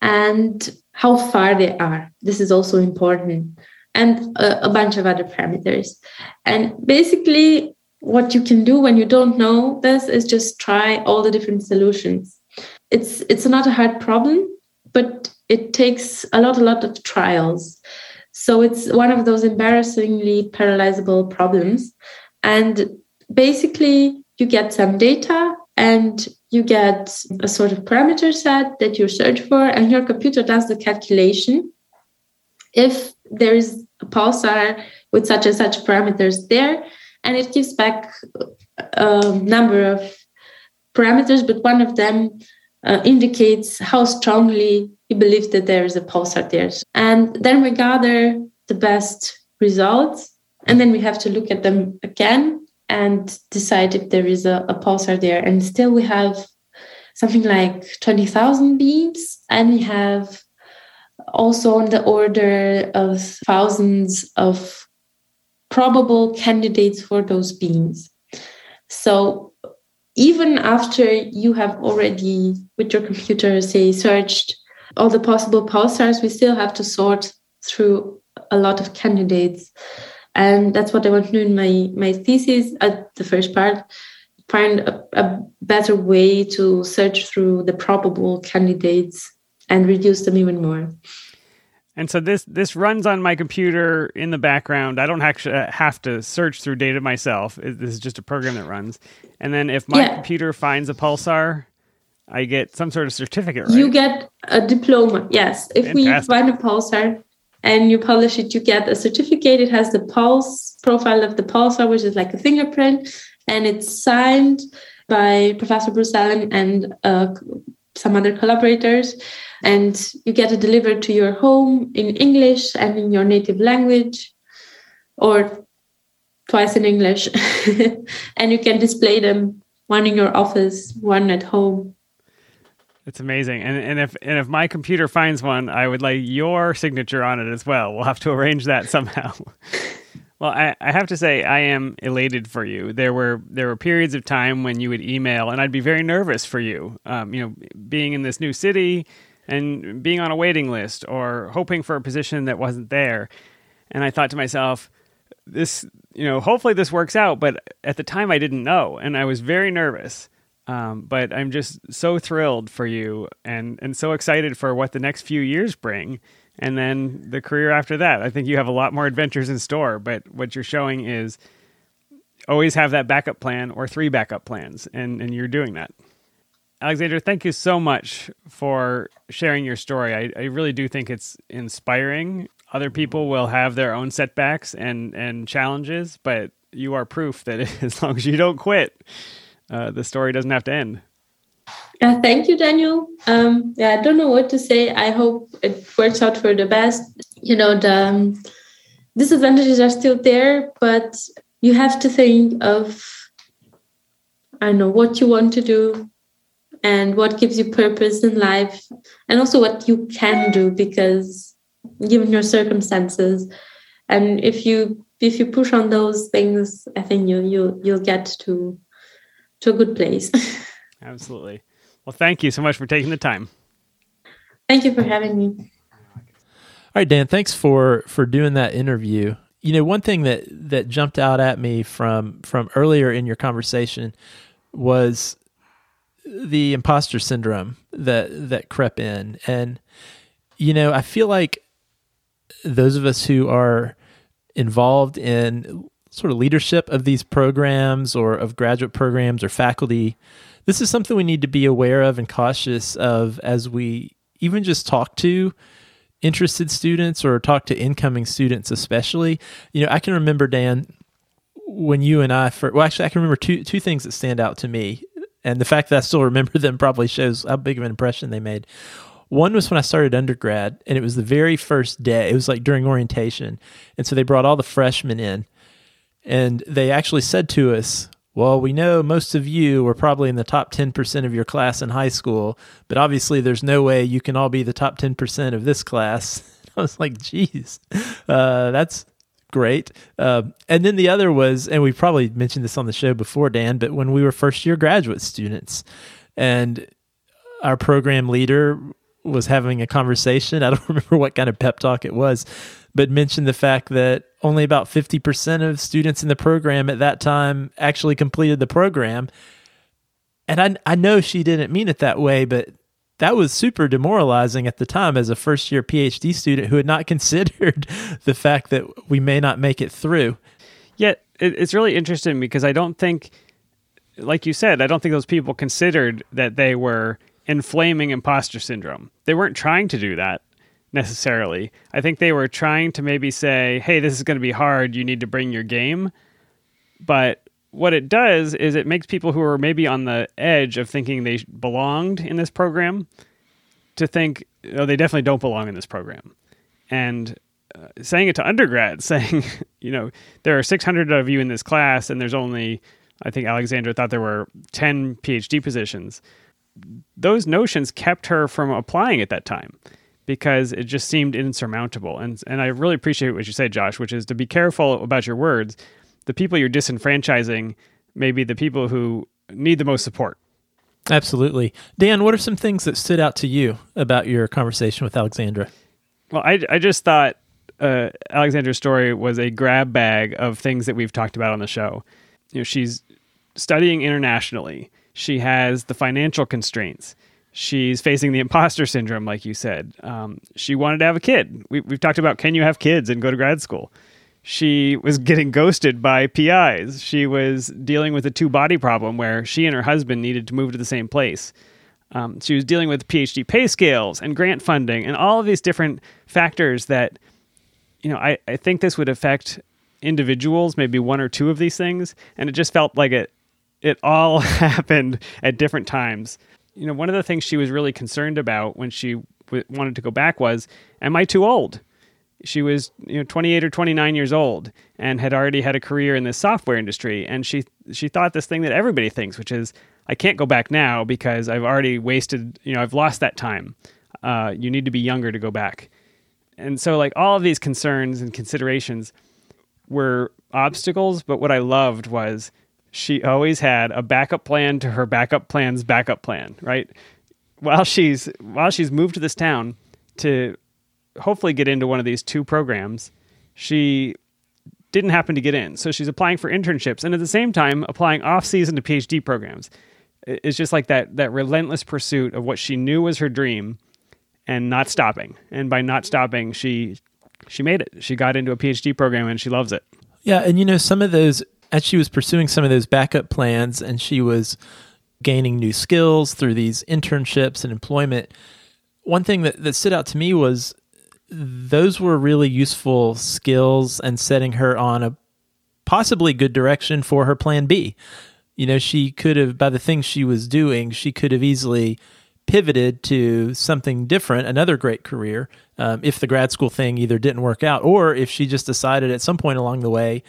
and how far they are. This is also important, and a, a bunch of other parameters. And basically, what you can do when you don't know this is just try all the different solutions. It's it's not a hard problem, but it takes a lot, a lot of trials. So it's one of those embarrassingly parallelizable problems. And basically, you get some data and you get a sort of parameter set that you search for, and your computer does the calculation. If there is a pulsar with such and such parameters there, and it gives back a number of parameters, but one of them uh, indicates how strongly you believe that there is a pulsar there. And then we gather the best results, and then we have to look at them again and decide if there is a, a pulsar there. And still, we have something like 20,000 beams, and we have also on the order of thousands of probable candidates for those beams. So even after you have already, with your computer, say, searched all the possible pulsars, we still have to sort through a lot of candidates. And that's what I want to do in my, my thesis at the first part find a, a better way to search through the probable candidates and reduce them even more. And so this this runs on my computer in the background. I don't actually have to search through data myself. This is just a program that runs. And then if my Yeah. computer finds a pulsar, I get some sort of certificate, right? You get a diploma. Yes. If we find a pulsar and you publish it, you get a certificate. It has the pulse profile of the pulsar, which is like a fingerprint, and it's signed by Professor Bruce Allen and uh, some other collaborators. And you get it delivered to your home in English and in your native language, or twice in English. and you can display them one in your office, one at home. It's amazing. And and if and if my computer finds one, I would like your signature on it as well. We'll have to arrange that somehow. well, I, I have to say I am elated for you. There were there were periods of time when you would email and I'd be very nervous for you. Um, you know, being in this new city and being on a waiting list or hoping for a position that wasn't there. And I thought to myself, this you know, hopefully this works out, but at the time I didn't know and I was very nervous. Um, but I'm just so thrilled for you and, and so excited for what the next few years bring. And then the career after that. I think you have a lot more adventures in store, but what you're showing is always have that backup plan or three backup plans, and, and you're doing that. Alexandra, thank you so much for sharing your story. I, I really do think it's inspiring. Other people will have their own setbacks and, and challenges, but you are proof that as long as you don't quit, uh, the story doesn't have to end. Uh, thank you, Daniel. Um, yeah, I don't know what to say. I hope it works out for the best. You know, the um, disadvantages are still there, but you have to think of, I know, what you want to do and what gives you purpose in life, and also what you can do because given your circumstances, and if you if you push on those things, I think you you you'll get to to a good place. Absolutely. Well, thank you so much for taking the time. Thank you for having me. All right, Dan, thanks for for doing that interview. You know, one thing that that jumped out at me from from earlier in your conversation was the imposter syndrome that that crept in. And you know, I feel like those of us who are involved in sort of leadership of these programs or of graduate programs or faculty, this is something we need to be aware of and cautious of as we even just talk to interested students or talk to incoming students especially you know i can remember dan when you and I, for, well, actually, I can remember two two things that stand out to me, and the fact that I still remember them probably shows how big of an impression they made. One was when I started undergrad, and it was the very first day. It was like during orientation, and so they brought all the freshmen in, and they actually said to us, "Well, we know most of you were probably in the top ten percent of your class in high school, but obviously, there's no way you can all be the top ten percent of this class." I was like, "Geez, uh, that's." Great. Uh, and then the other was, and we probably mentioned this on the show before, Dan, but when we were first year graduate students, and our program leader was having a conversation. I don't remember what kind of pep talk it was, but mentioned the fact that only about 50% of students in the program at that time actually completed the program. And I, I know she didn't mean it that way, but that was super demoralizing at the time as a first year PhD student who had not considered the fact that we may not make it through. Yet it's really interesting because I don't think, like you said, I don't think those people considered that they were inflaming imposter syndrome. They weren't trying to do that necessarily. I think they were trying to maybe say, hey, this is going to be hard. You need to bring your game. But what it does is it makes people who are maybe on the edge of thinking they belonged in this program to think, oh, they definitely don't belong in this program. And uh, saying it to undergrads, saying, you know, there are 600 of you in this class, and there's only, I think Alexandra thought there were 10 PhD positions those notions kept her from applying at that time because it just seemed insurmountable. And and I really appreciate what you said, Josh, which is to be careful about your words. The people you're disenfranchising may be the people who need the most support. Absolutely. Dan, what are some things that stood out to you about your conversation with Alexandra? Well, I, I just thought uh, Alexandra's story was a grab bag of things that we've talked about on the show. You know, she's studying internationally she has the financial constraints. She's facing the imposter syndrome, like you said. Um, she wanted to have a kid. We, we've talked about can you have kids and go to grad school? She was getting ghosted by PIs. She was dealing with a two body problem where she and her husband needed to move to the same place. Um, she was dealing with PhD pay scales and grant funding and all of these different factors that, you know, I, I think this would affect individuals, maybe one or two of these things. And it just felt like it, it all happened at different times. You know, one of the things she was really concerned about when she w- wanted to go back was, am I too old? She was, you know, 28 or 29 years old and had already had a career in the software industry, and she she thought this thing that everybody thinks, which is, I can't go back now because I've already wasted, you know, I've lost that time. Uh, you need to be younger to go back. And so, like all of these concerns and considerations were obstacles, but what I loved was she always had a backup plan to her backup plan's backup plan, right? While she's while she's moved to this town to hopefully get into one of these two programs, she didn't happen to get in. So she's applying for internships and at the same time applying off season to PhD programs. It's just like that that relentless pursuit of what she knew was her dream and not stopping. And by not stopping, she she made it. She got into a PhD program and she loves it. Yeah, and you know some of those as she was pursuing some of those backup plans and she was gaining new skills through these internships and employment, one thing that, that stood out to me was those were really useful skills and setting her on a possibly good direction for her plan B. You know, she could have, by the things she was doing, she could have easily pivoted to something different, another great career, um, if the grad school thing either didn't work out or if she just decided at some point along the way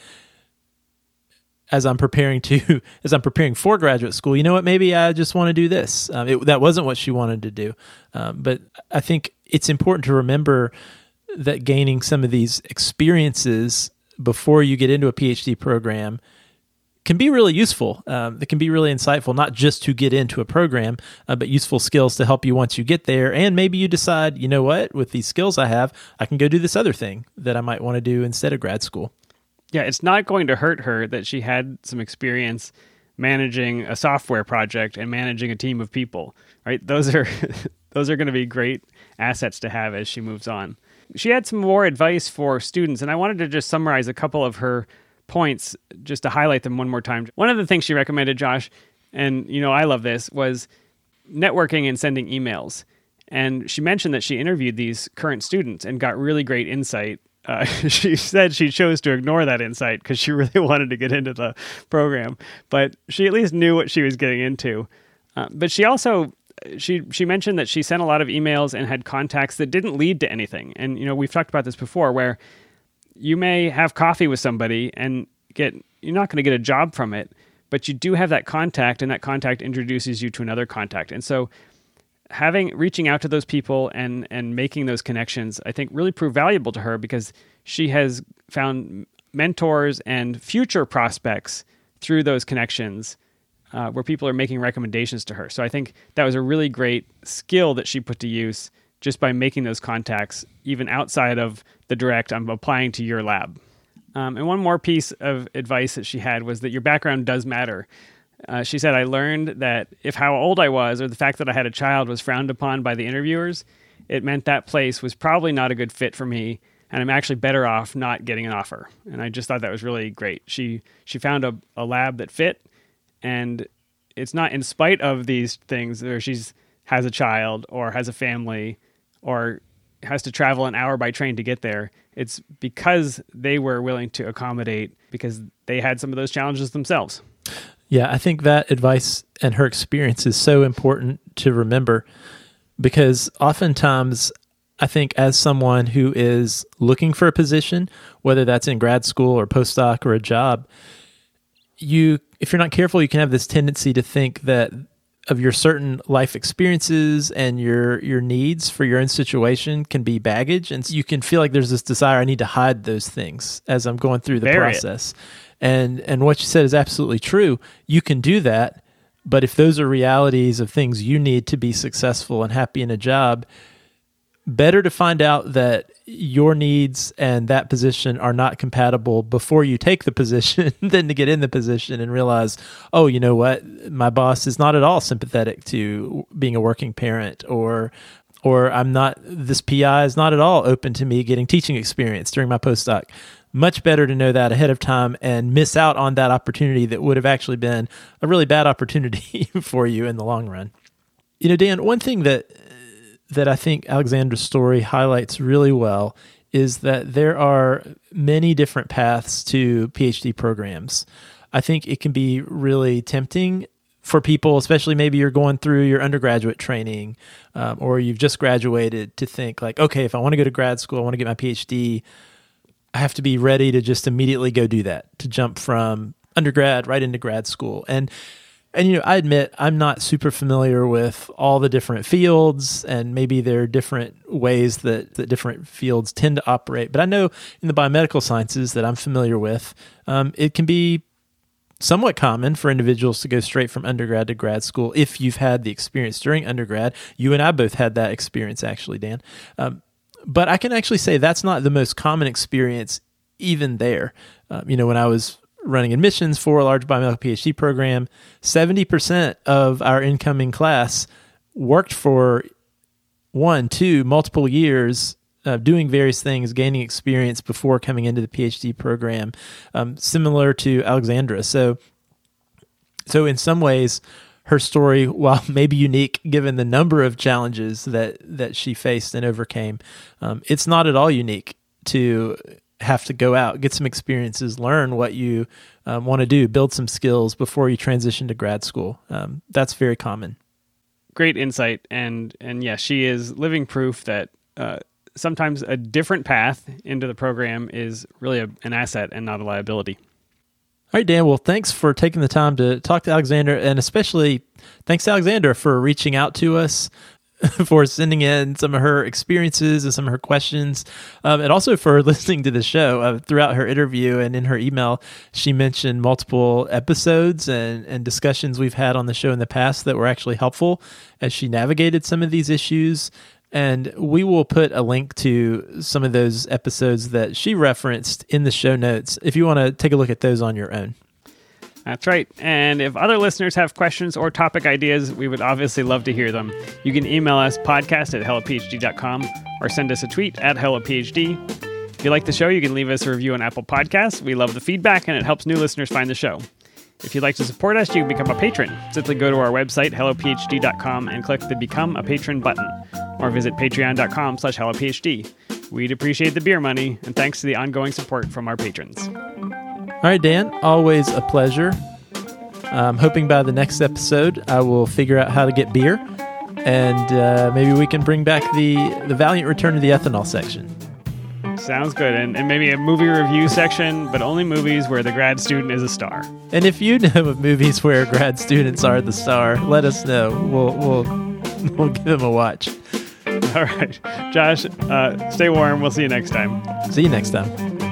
as I'm preparing to as I'm preparing for graduate school, you know what? Maybe I just want to do this. Um, it, that wasn't what she wanted to do, um, but I think it's important to remember that gaining some of these experiences before you get into a PhD program can be really useful. Um, it can be really insightful, not just to get into a program, uh, but useful skills to help you once you get there. And maybe you decide, you know what, with these skills I have, I can go do this other thing that I might want to do instead of grad school yeah, it's not going to hurt her that she had some experience managing a software project and managing a team of people. Right? Those are those are going to be great assets to have as she moves on. She had some more advice for students, and I wanted to just summarize a couple of her points just to highlight them one more time. One of the things she recommended, Josh, and you know I love this, was networking and sending emails. And she mentioned that she interviewed these current students and got really great insight uh, she said she chose to ignore that insight because she really wanted to get into the program, but she at least knew what she was getting into. Uh, but she also she she mentioned that she sent a lot of emails and had contacts that didn't lead to anything. And you know we've talked about this before, where you may have coffee with somebody and get you're not going to get a job from it, but you do have that contact, and that contact introduces you to another contact. And so having reaching out to those people and and making those connections i think really proved valuable to her because she has found mentors and future prospects through those connections uh, where people are making recommendations to her. So i think that was a really great skill that she put to use just by making those contacts even outside of the direct i'm applying to your lab. Um, and one more piece of advice that she had was that your background does matter uh, she said, I learned that if how old I was or the fact that I had a child was frowned upon by the interviewers, it meant that place was probably not a good fit for me. And I'm actually better off not getting an offer. And I just thought that was really great. She she found a, a lab that fit, and it's not in spite of these things where she's has a child or has a family or has to travel an hour by train to get there. It's because they were willing to accommodate because they had some of those challenges themselves. Yeah, I think that advice and her experience is so important to remember because oftentimes I think as someone who is looking for a position, whether that's in grad school or postdoc or a job, you if you're not careful, you can have this tendency to think that of your certain life experiences and your your needs for your own situation can be baggage and you can feel like there's this desire I need to hide those things as I'm going through the Bury it. And and what you said is absolutely true. You can do that, but if those are realities of things you need to be successful and happy in a job, better to find out that your needs and that position are not compatible before you take the position than to get in the position and realize, oh, you know what, my boss is not at all sympathetic to being a working parent or or I'm not this PI is not at all open to me getting teaching experience during my postdoc. Much better to know that ahead of time and miss out on that opportunity that would have actually been a really bad opportunity for you in the long run. You know, Dan, one thing that that I think Alexandra's story highlights really well is that there are many different paths to PhD programs. I think it can be really tempting for people, especially maybe you're going through your undergraduate training um, or you've just graduated, to think like, okay, if I want to go to grad school, I want to get my PhD, I have to be ready to just immediately go do that, to jump from undergrad right into grad school. And and you know, I admit I'm not super familiar with all the different fields, and maybe there are different ways that, that different fields tend to operate. But I know in the biomedical sciences that I'm familiar with, um, it can be somewhat common for individuals to go straight from undergrad to grad school if you've had the experience during undergrad. You and I both had that experience, actually, Dan. Um, but I can actually say that's not the most common experience, even there. Um, you know, when I was running admissions for a large biomedical PhD program, 70% of our incoming class worked for one, two, multiple years uh, doing various things, gaining experience before coming into the PhD program, um, similar to Alexandra. So, so in some ways, her story, while maybe unique given the number of challenges that that she faced and overcame, um, it's not at all unique to have to go out, get some experiences, learn what you um, want to do, build some skills before you transition to grad school. Um, that's very common. Great insight, and and yeah, she is living proof that uh, sometimes a different path into the program is really a, an asset and not a liability. All right, Dan. Well, thanks for taking the time to talk to Alexandra, and especially thanks, Alexandra, for reaching out to us. for sending in some of her experiences and some of her questions, um, and also for listening to the show. Uh, throughout her interview and in her email, she mentioned multiple episodes and, and discussions we've had on the show in the past that were actually helpful as she navigated some of these issues. And we will put a link to some of those episodes that she referenced in the show notes if you want to take a look at those on your own. That's right. And if other listeners have questions or topic ideas, we would obviously love to hear them. You can email us podcast at hellophd.com or send us a tweet at hellophd. If you like the show, you can leave us a review on Apple Podcasts. We love the feedback and it helps new listeners find the show. If you'd like to support us, you can become a patron. Simply go to our website, hellophd.com, and click the Become a Patron button, or visit patreon.com slash hellophd. We'd appreciate the beer money, and thanks to the ongoing support from our patrons. All right, Dan, always a pleasure. I'm hoping by the next episode I will figure out how to get beer, and uh, maybe we can bring back the, the valiant return to the ethanol section. Sounds good. And, and maybe a movie review section, but only movies where the grad student is a star. And if you know of movies where grad students are the star, let us know. We'll we'll we'll give them a watch. All right. Josh, uh, stay warm. We'll see you next time. See you next time.